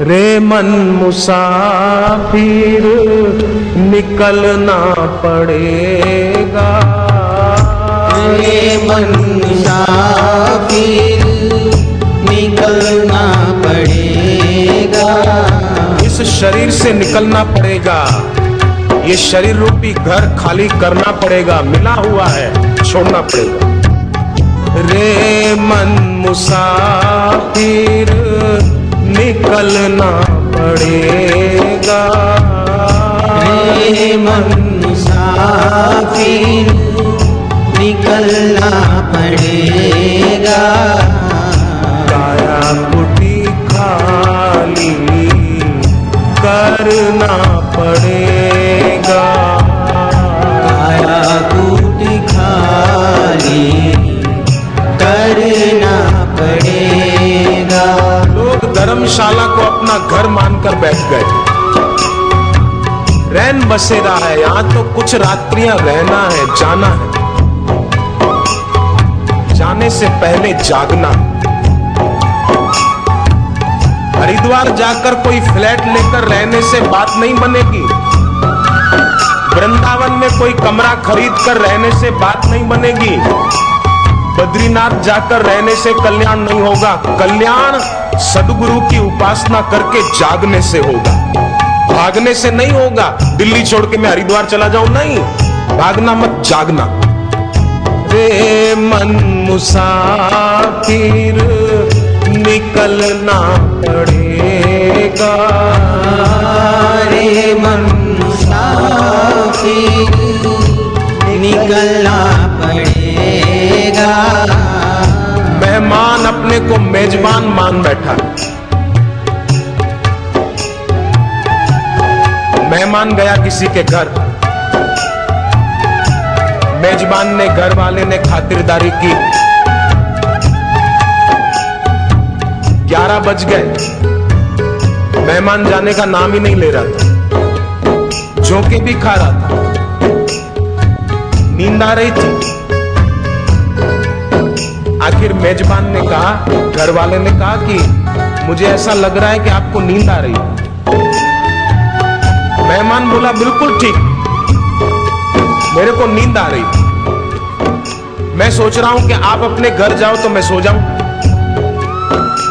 रे मन मुसाफिर निकलना पड़ेगा। रे मन मुसाफिर निकलना पड़ेगा। इस शरीर से निकलना पड़ेगा। ये शरीर रूपी घर खाली करना पड़ेगा मिला हुआ है छोड़ना पड़ेगा। रे मन मुसाफिर निकलना पड़ेगा। मन साफी निकलना पड़ेगा। धर्मशाला को अपना घर मानकर बैठ गए। रैन बसेरा है, यहाँ तो कुछ रात्रियाँ रहना है, जाना है। जाने से पहले जागना। हरिद्वार जाकर कोई फ्लैट लेकर रहने से बात नहीं बनेगी। वृंदावन में कोई कमरा खरीद कर रहने से बात नहीं बनेगी। बद्रीनाथ जाकर रहने से कल्याण नहीं होगा। कल्याण सदगुरु की उपासना करके जागने से होगा। भागने से नहीं होगा, दिल्ली छोड़ के मैं हरिद्वार चला जाऊँ, नहीं। भागना मत, जागना। रे मन मुसाफिर, निकलना पड़ेगा। रे मन मुसाफिर, निकलना पड़ेगा। अपने को मेजबान मान बैठा। मेहमान गया किसी के घर। मेजबान ने घर वाले ने खातिरदारी की। ग्यारह बज गए। मेहमान जाने का नाम ही नहीं ले रहा था। झोंके भी खा रहा था। नींद आ रही थी। आखिर मेजबान ने कहा घर वाले ने कहा कि मुझे ऐसा लग रहा है कि आपको नींद आ रही मेहमान बोला, बिल्कुल ठीक। मेरे को नींद आ रही मैं सोच रहा हूँ कि आप अपने घर जाओ तो मैं सो जाऊँ।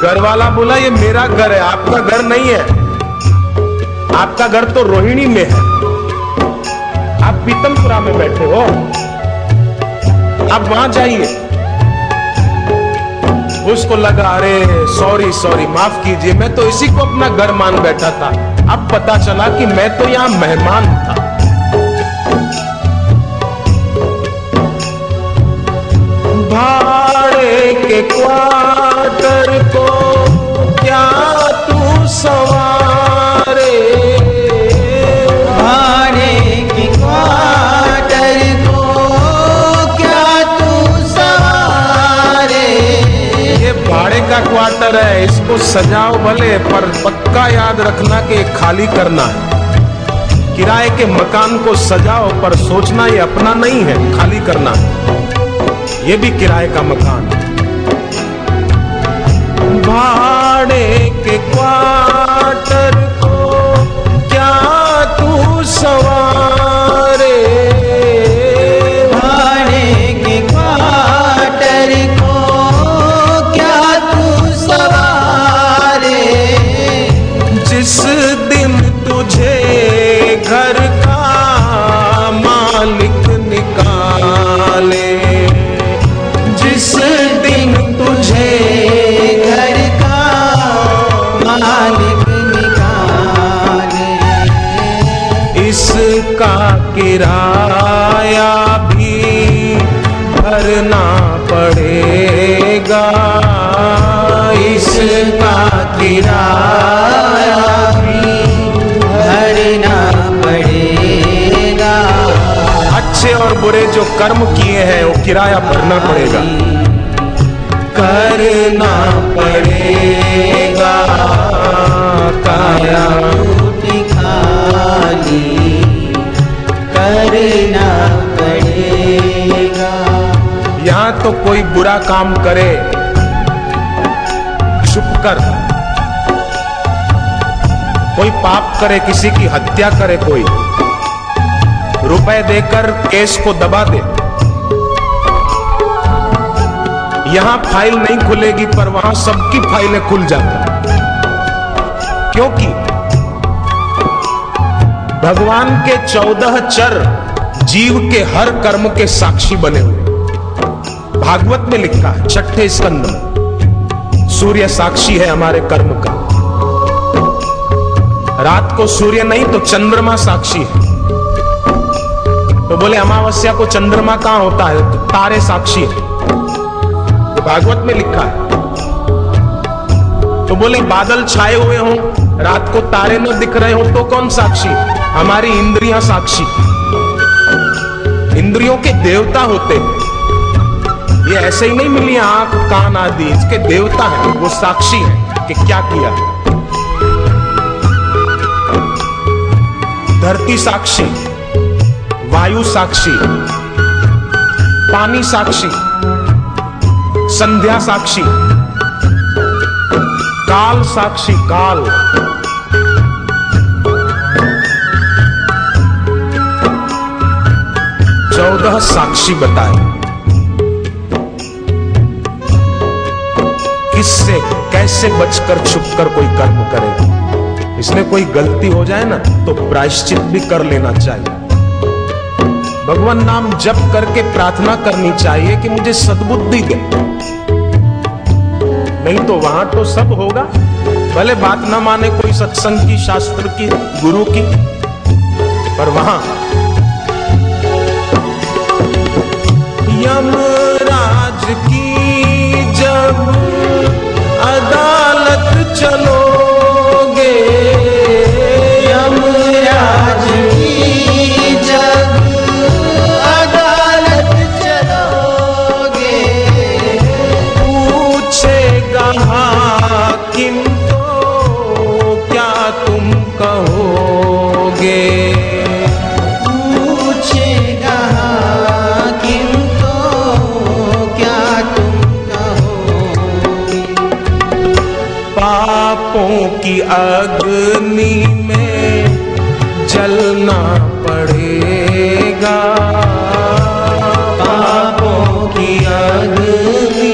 घर वाला बोला, ये मेरा घर है, आपका घर नहीं है। आपका घर तो रोहिणी में है। आप पीतमपुरा में बैठे हो। आप वहाँ जाइए। उसको लगा, अरे सॉरी सॉरी माफ़ कीजिए, मैं तो इसी को अपना घर मान बैठा था। अब पता चला कि मैं तो यहाँ मेहमान था। भाड़े के क्वार्टर को क्या तू सवारे क्वार्टर है, इसको सजाओ भले, पर पक्का याद रखना कि खाली करना है। किराए के मकान को सजाओ, पर सोचना ये अपना नहीं है, खाली करना है। ये भी किराए का मकान। भाड़े के क्वार्टर घर का मालिक निकाले। जिस दिन तुझे घर का मालिक निकाले, इसका किराया भी भरना पड़ेगा। इसका किराया अच्छे और बुरे जो कर्म किए हैं वो किराया भरना पड़ेगा। करना पड़ेगा। काया करना पड़ेगा। यहाँ तो कोई बुरा काम करे छुप कर। कोई पाप करे किसी की हत्या करे कोई। रुपए देकर केस को दबा दे। यहाँ फ़ाइल नहीं खुलेगी, पर वहाँ सबकी फाइलें खुल जाती क्योंकि भगवान के चौदह चर जीव के हर कर्म के साक्षी बने हुए भागवत में लिखा है, छठे स्कंद में, सूर्य साक्षी है हमारे कर्म का। रात को सूर्य नहीं तो चंद्रमा साक्षी है। तो बोले, अमावस्या को चंद्रमा कहाँ होता है? तो तारे साक्षी है। तो भागवत में लिखा है। तो बोले, बादल छाए हुए हों, रात को तारे न दिख रहे हो तो कौन साक्षी? हमारी इंद्रियाँ साक्षी। इंद्रियों के देवता होते ये ऐसे ही नहीं मिली आँख, कान आदि। इसके देवता है, वो साक्षी है कि क्या किया? धरती साक्षी। वायु साक्षी, पानी साक्षी, संध्या साक्षी, काल साक्षी, काल। चौदह साक्षी बताए। किससे, कैसे बचकर, छुपकर कोई कर्म करे इसमें कोई गलती हो जाए ना तो प्रायश्चित भी कर लेना चाहिए। भगवान नाम जप करके प्रार्थना करनी चाहिए कि मुझे सद्बुद्धि दे। नहीं तो वहाँ तो सब होगा। भले बात ना माने कोई सत्संग की, शास्त्र की, गुरु की, पर वहाँ। यमराज की जब अदालत चलोगे पड़ेगा पापों की अग्नि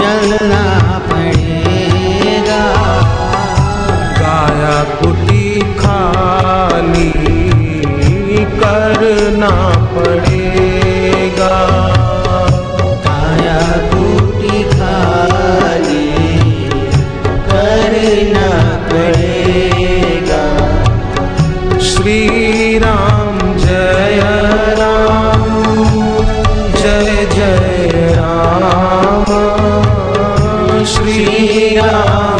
जलना पड़ेगा। काया कुटी खाली करना पड़ेगा। Yeah.